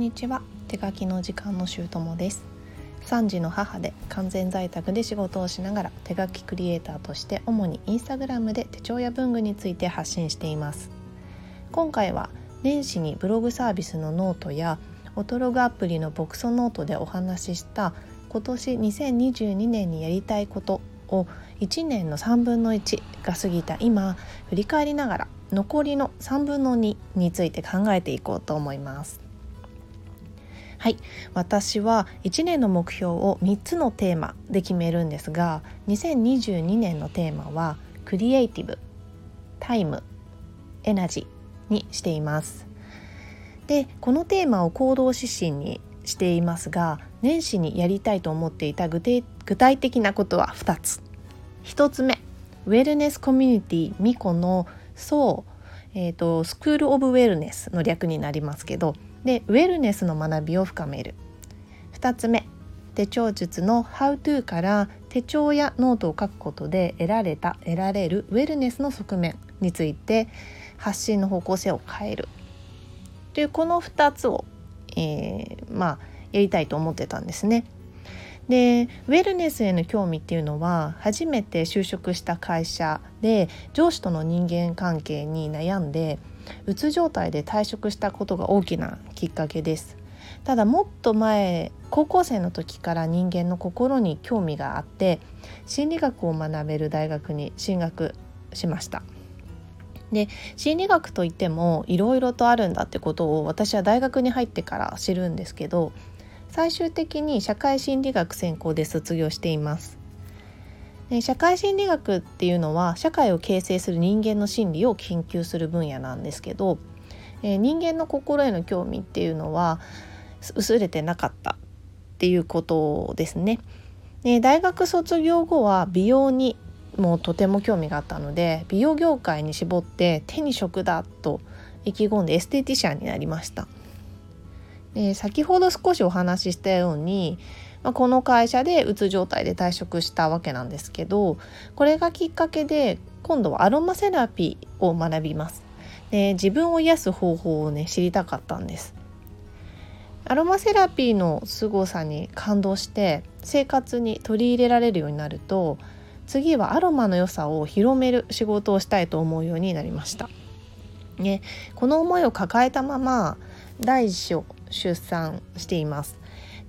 にちは。手書きの時間のしゅうともです。3児の母で完全在宅で仕事をしながら手書きクリエイターとして主にインスタグラムで手帳や文具について発信しています。今回は年始にブログサービスのノートやオトログアプリのボクソノートでお話しした今年2022年にやりたいことを1年の3分の1が過ぎた今振り返りながら残りの3分の2について考えていこうと思います。はい。私は1年の目標を3つのテーマで決めるんですが2022年のテーマはクリエイティブタイムエナジーにしています。でこのテーマを行動指針にしていますが年始にやりたいと思っていた具体的なことは2つ。1つ目ウェルネスコミュニティミコのそう、えーと School of Wellness の略になりますけどでウェルネスの学びを深める2つ目手帳術の How to から手帳やノートを書くことで得られた得られるウェルネスの側面について発信の方向性を変えるというこの2つを、えー、まあやりたいと思ってたんですね。でウェルネスへの興味っていうのは初めて就職した会社で上司との人間関係に悩んでうつ状態で退職したことが大きなきっかけです。ただもっと前高校生の時から人間の心に興味があって心理学を学べる大学に進学しました。で心理学といってもいろいろとあるんだってことを私は大学に入ってから知るんですけど最終的に社会心理学専攻で卒業しています社会心理学っていうのは社会を形成する人間の心理を研究する分野なんですけど、え、人間の心への興味っていうのは薄れてなかったっていうことですね。で大学卒業後は美容にもとても興味があったので美容業界に絞って手に職だと意気込んでエステティシャンになりました。で先ほど少しお話ししたようにまあ、この会社でうつ状態で退職したわけなんですけどこれがきっかけで今度はアロマセラピーを学びますで自分を癒す方法をね知りたかったんですアロマセラピーの凄さに感動して生活に取り入れられるようになると次はアロマの良さを広める仕事をしたいと思うようになりました。ね、この思いを抱えたまま第一子を出産しています。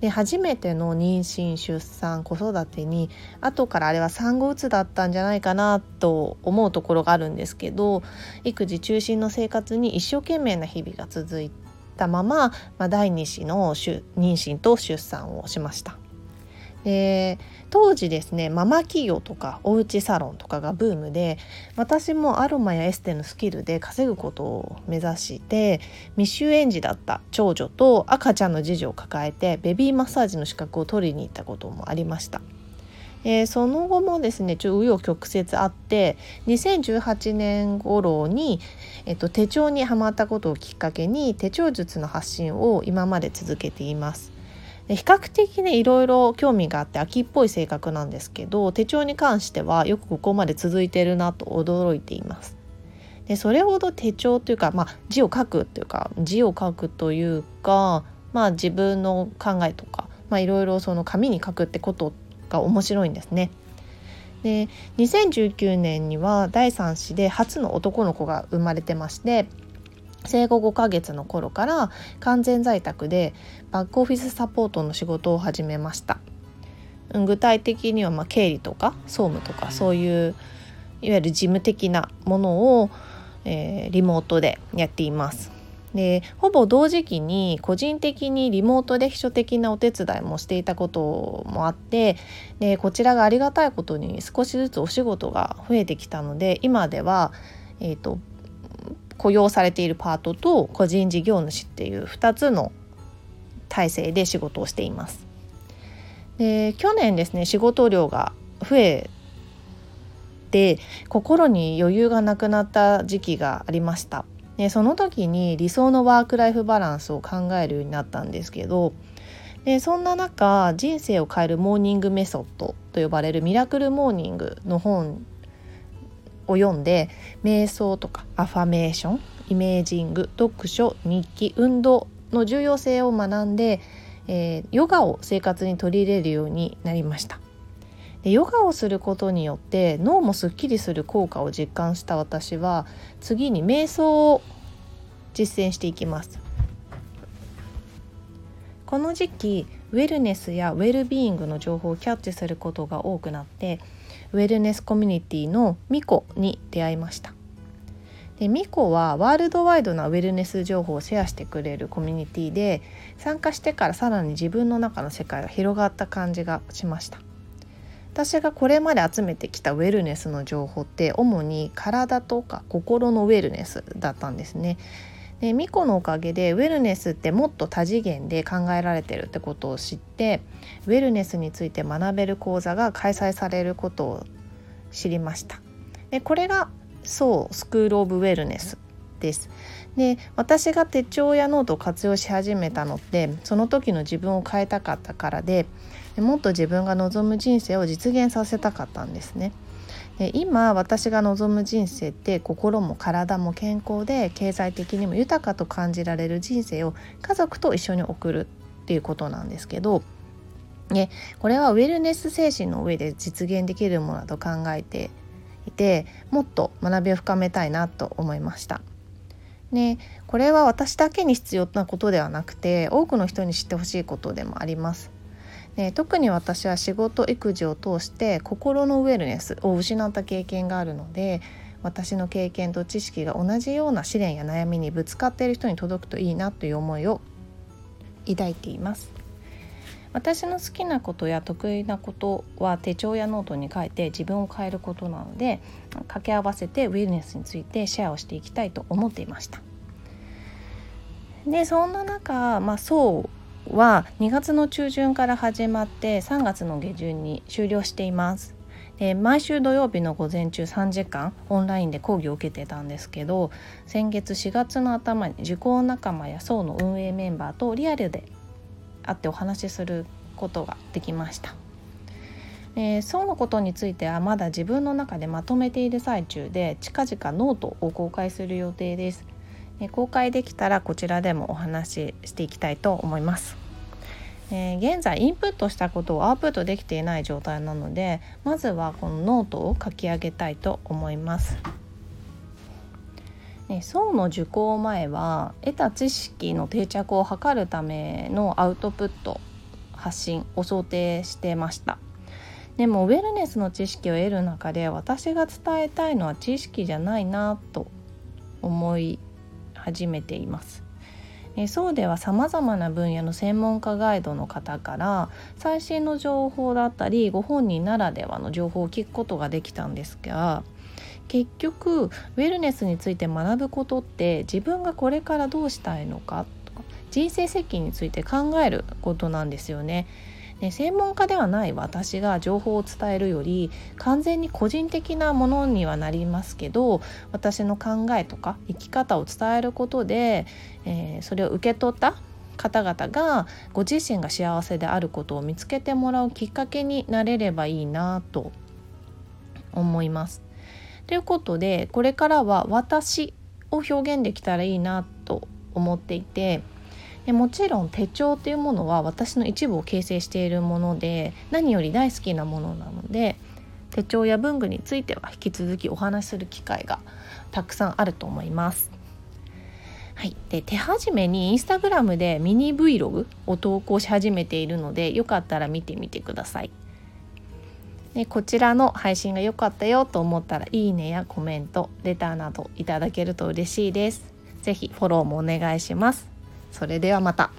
で初めての妊娠出産子育てに後からあれは産後うつだったんじゃないかなと思うところがあるんですけど育児中心の生活に一生懸命な日々が続いたまま、まあ、第2子の妊娠と出産をしました。で当時ですねママ企業とかおうちサロンとかがブームで私もアロマやエステのスキルで稼ぐことを目指して未就園児だった長女と赤ちゃんの次女を抱えてベビーマッサージの資格を取りに行ったこともありました。えー、その後もですねちょ紆余曲折あって2018年頃に、えっと、手帳にはまったことをきっかけに手帳術の発信を今まで続けています。比較的ねいろいろ興味があって秋っぽい性格なんですけど手帳に関してはよくここまで続いてるなと驚いています。でそれほど手帳というか、まあ、字を書くっていうか字を書くというか、まあ、自分の考えとか、いろいろその紙に書くってことが面白いんですね。で2019年には第3子で初の男の子が生まれてまして生後5ヶ月の頃から完全在宅でバックオフィスサポートの仕事を始めました。具体的にはま経理とか総務とかそういういわゆる事務的なものを、えー、リモートでやっています。でほぼ同時期に個人的にリモートで秘書的なお手伝いもしていたこともあってでこちらがありがたいことに少しずつお仕事が増えてきたので今では、えーと雇用されているパートと個人事業主っていう2つの体制で仕事をしています。で去年ですね仕事量が増えて心に余裕がなくなった時期がありました。でその時に理想のワーク・ライフ・バランスを考えるようになったんですけどでそんな中人生を変えるモーニングメソッドと呼ばれるミラクルモーニングの本を読んで瞑想とかアファメーションイメージング読書日記運動の重要性を学んで、えー、ヨガを生活に取り入れるようになりました。でヨガをすることによって脳もすっきりする効果を実感した私は次に瞑想を実践していきます。この時期ウェルネスやウェルビーイングの情報をキャッチすることが多くなってウェルネスコミュニティのミコに出会いました。でミコはワールドワイドなウェルネス情報をシェアしてくれるコミュニティで参加してからさらに自分の中の世界が広がった感じがしました。私がこれまで集めてきたウェルネスの情報って主に体とか心のウェルネスだったんですね。でミコのおかげでウェルネスってもっと多次元で考えられてるってことを知ってウェルネスについて学べる講座が開催されることを知りましたでこれが SOW、School of Wellness ですで私が手帳やノートを活用し始めたのってその時の自分を変えたかったからでもっと自分が望む人生を実現させたかったんですね。で今私が望む人生って心も体も健康で経済的にも豊かと感じられる人生を家族と一緒に送るっていうことなんですけどね、これはウェルネス精神の上で実現できるものだと考えていてもっと学びを深めたいなと思いました。ね、これは私だけに必要なことではなくて多くの人に知ってほしいことでもあります。で特に私は仕事育児を通して心のウェルネスを失った経験があるので私の経験と知識が同じような試練や悩みにぶつかっている人に届くといいなという思いを抱いています。私の好きなことや得意なことは手帳やノートに書いて自分を変えることなので掛け合わせてウェルネスについてシェアをしていきたいと思っていました。でそんな中、まあ、 SOW は2月の中旬から始まって3月の下旬に終了しています。で毎週土曜日の午前中3時間オンラインで講義を受けてたんですけど先月4月の頭に受講仲間や SOW の運営メンバーとリアルで会ってお話しすることができました。え、 SOW のことについてはまだ自分の中でまとめている最中で近々ノートを公開する予定です。公開できたらこちらでもお話ししていきたいと思います。えー、現在インプットしたことをアウトプットできていない状態なのでまずはこのノートを書き上げたいと思います。層の受講前は得た知識の定着を図るためのアウトプット発信を想定してましたでもウェルネスの知識を得る中で私が伝えたいのは知識じゃないなと思い始めています。えそうではさまざまな分野の専門家ガイドの方から最新の情報だったりご本人ならではの情報を聞くことができたんですが結局ウェルネスについて学ぶことって自分がこれからどうしたいのかとか人生設計について考えることなんですよね。ね、専門家ではない私が情報を伝えるより完全に個人的なものにはなりますけど私の考えとか生き方を伝えることで、えー、それを受け取った方々がご自身が幸せであることを見つけてもらうきっかけになれればいいなと思います。ということでこれからは私を表現できたらいいなと思っていてでもちろん手帳っていうものは私の一部を形成しているもので何より大好きなものなので手帳や文具については引き続きお話しする機会がたくさんあると思います。はい、で手始めにインスタグラムでミニ Vlog を投稿し始めているのでよかったら見てみてください。でこちらの配信が良かったよと思ったらいいねやコメントレターなどいただけると嬉しいです。是非フォローもお願いします。それではまた。